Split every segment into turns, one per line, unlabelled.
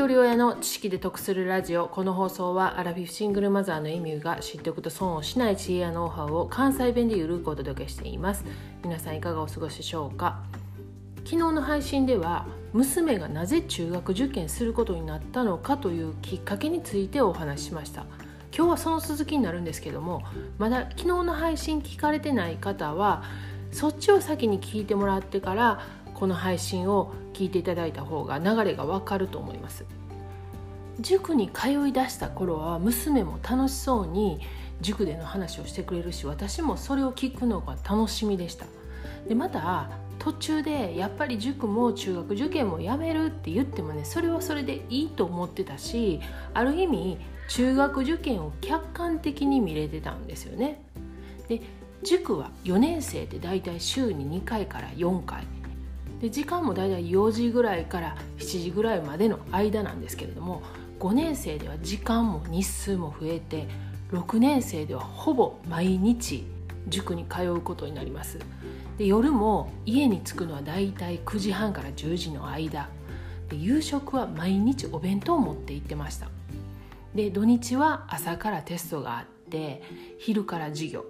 一人親の知識で得するラジオこの放送はアラフィフシングルマザーのエミューが知っておくと損をしない知恵やノウハウを関西弁でゆるくお届けしています。皆さんいかがお過ごしでしょうか？昨日の配信では娘がなぜ中学受験することになったのかというきっかけについてお話ししました。今日はその続きになるんですけどもまだ昨日の配信聞かれてない方はそっちを先に聞いてもらってからこの配信を聞いていただいた方が流れがわかると思います。塾に通い出した頃は娘も楽しそうに塾での話をしてくれるし私もそれを聞くのが楽しみでした。でまた途中でやっぱり塾も中学受験もやめるって言ってもねそれはそれでいいと思ってたしある意味中学受験を客観的に見れてたんですよね。で塾は4年生でだいたい週に2回から4回。で時間もだいたい4時ぐらいから7時ぐらいまでの間なんですけれども5年生では時間も日数も増えて6年生ではほぼ毎日塾に通うことになります。で夜も家に着くのはだいたい9時半から10時の間。で夕食は毎日お弁当を持って行ってました。で土日は朝からテストがあって昼から授業。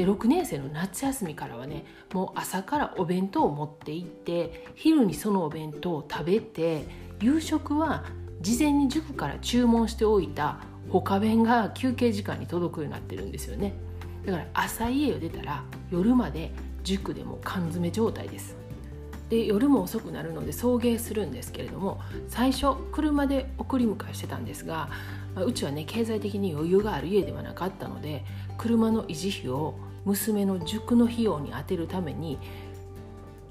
で6年生の夏休みからはねもう朝からお弁当を持って行って昼にそのお弁当を食べて夕食は事前に塾から注文しておいた他弁が休憩時間に届くようになってるんですよね。だから朝家を出たら夜まで塾でも缶詰状態です。で夜も遅くなるので送迎するんですけれども最初車で送り迎えしてたんですがあうちはね経済的に余裕がある家ではなかったので車の維持費を娘の塾の費用に充てるために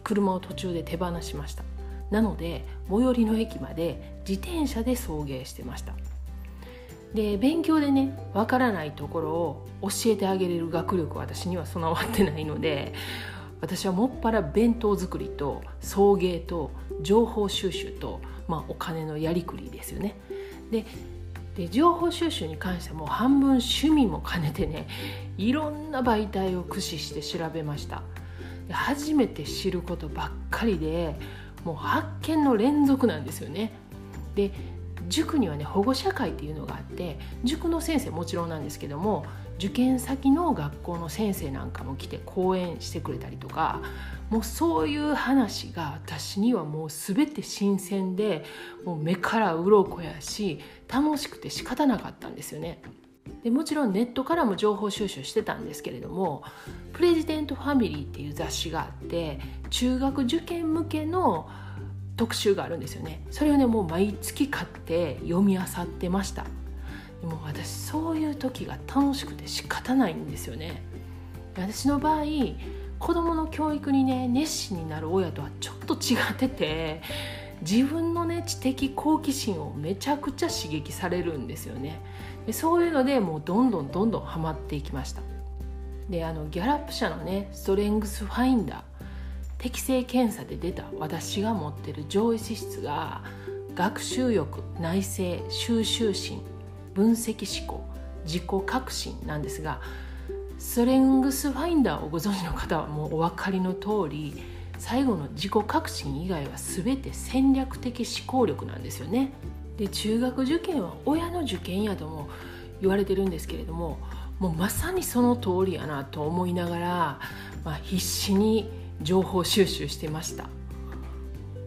車を途中で手放しました。なので最寄りの駅まで自転車で送迎してました。で勉強でねわからないところを教えてあげれる学力は私には備わってないので私はもっぱら弁当作りと送迎と情報収集と、まあ、お金のやりくりですよね。でで情報収集に関してはもう半分趣味も兼ねてねいろんな媒体を駆使して調べました。で初めて知ることばっかりでもう発見の連続なんですよね。で塾にはね保護者会っていうのがあって塾の先生もちろんなんですけども受験先の学校の先生なんかも来て講演してくれたりとかもうそういう話が私にはもう全て新鮮でもう目から鱗やし楽しくて仕方なかったんですよね。でもちろんネットからも情報収集してたんですけれども「プレジデント・ファミリー」っていう雑誌があって中学受験向けの特集があるんですよね。それをねもう毎月買って読み漁ってました。でも私そういう時が楽しくて仕方ないんですよね。私の場合子供の教育にね熱心になる親とはちょっと違ってて自分のね知的好奇心をめちゃくちゃ刺激されるんですよね。でそういうのでもうどんどんどんどんハマっていきました。であのギャラップ社のねストレングスファインダー適正検査で出た私が持ってる上位資質が学習欲内省収集心分析思考自己革新なんですがストレングスファインダーをご存知の方はもうお分かりの通り最後の自己革新以外は全て戦略的思考力なんですよね。で中学受験は親の受験やとも言われてるんですけれどももうまさにその通りやなと思いながら、まあ、必死に情報収集してました。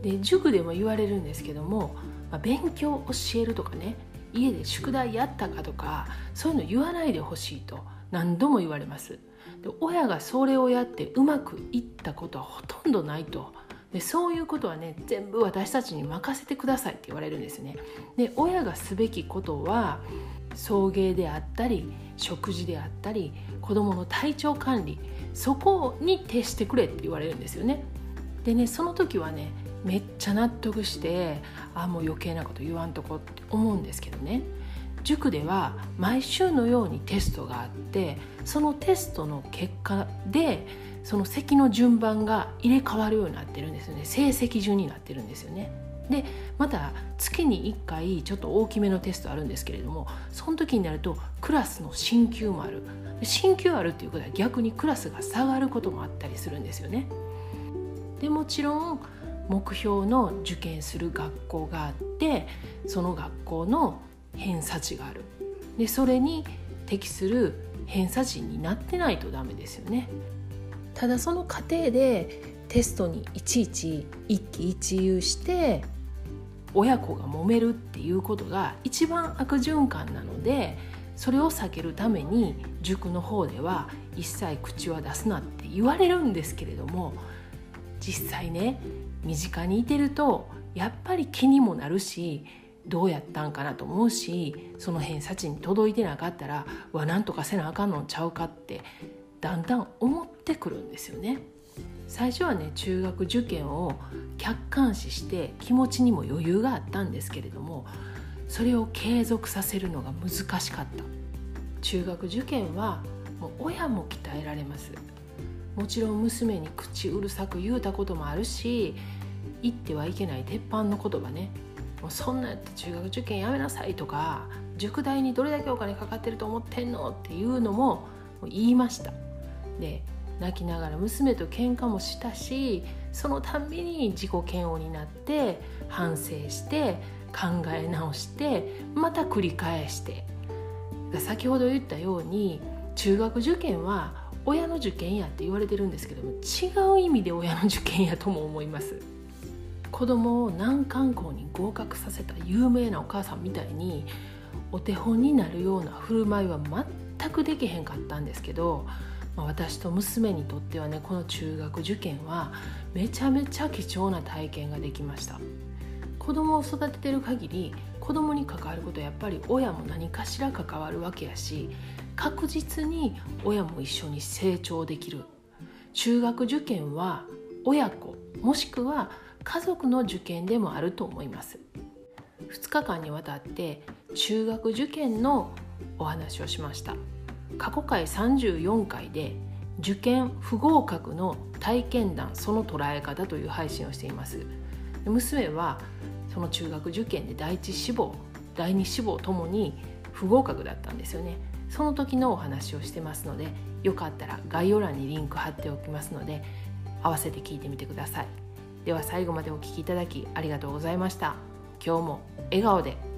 で塾でも言われるんですけども、まあ、勉強を教えるとかね家で宿題やったかとかそういうの言わないでほしいと何度も言われます。で親がそれをやってうまくいったことはほとんどないとでそういうことはね全部私たちに任せてくださいって言われるんですね。で親がすべきことは送迎であったり食事であったり子どもの体調管理そこに徹してくれって言われるんですよね。でねその時はねめっちゃ納得してあもう余計なこと言わんとこって思うんですけどね。塾では毎週のようにテストがあってそのテストの結果でその席の順番が入れ替わるようになってるんですよね。成績順になってるんですよね。でまた月に1回ちょっと大きめのテストあるんですけれどもその時になるとクラスの進級もある。進級あるっていうことは逆にクラスが下がることもあったりするんですよね。でもちろん目標の受験する学校があってその学校の偏差値がある。でそれに適する偏差値になってないとダメですよね。ただその過程でテストにいちいち一喜一憂して親子が揉めるっていうことが一番悪循環なのでそれを避けるために塾の方では一切口は出すなって言われるんですけれども実際ね身近にいてるとやっぱり気にもなるしどうやったんかなと思うしその偏差値に届いてなかったらわなんとかせなあかんのちゃうかってだんだん思ってくるんですよね。最初はね中学受験を客観視して気持ちにも余裕があったんですけれどもそれを継続させるのが難しかった。中学受験はもう親も鍛えられます。もちろん娘に口うるさく言うたこともあるし言ってはいけない鉄板の言葉ね。もうそんなやって中学受験やめなさいとか塾代にどれだけお金かかってると思ってんの？っていうのも言いました。で泣きながら娘と喧嘩もしたしそのたんびに自己嫌悪になって反省して考え直してまた繰り返して。先ほど言ったように中学受験は親の受験やって言われてるんですけども違う意味で親の受験やとも思います。子供を難関校に合格させた有名なお母さんみたいにお手本になるような振る舞いは全くできへんかったんですけどまあ、私と娘にとってはねこの中学受験はめちゃめちゃ貴重な体験ができました。子供を育ててる限り子供に関わることはやっぱり親も何かしら関わるわけやし確実に親も一緒に成長できる。中学受験は親子もしくは家族の受験でもあると思います。2日間にわたって中学受験のお話をしました。過去回34回で受験不合格の体験談その捉え方という配信をしています。娘はその中学受験で第一志望第二志望ともに不合格だったんですよね。その時のお話をしてますのでよかったら概要欄にリンク貼っておきますので合わせて聞いてみてください。では最後までお聴きいただきありがとうございました。今日も笑顔で。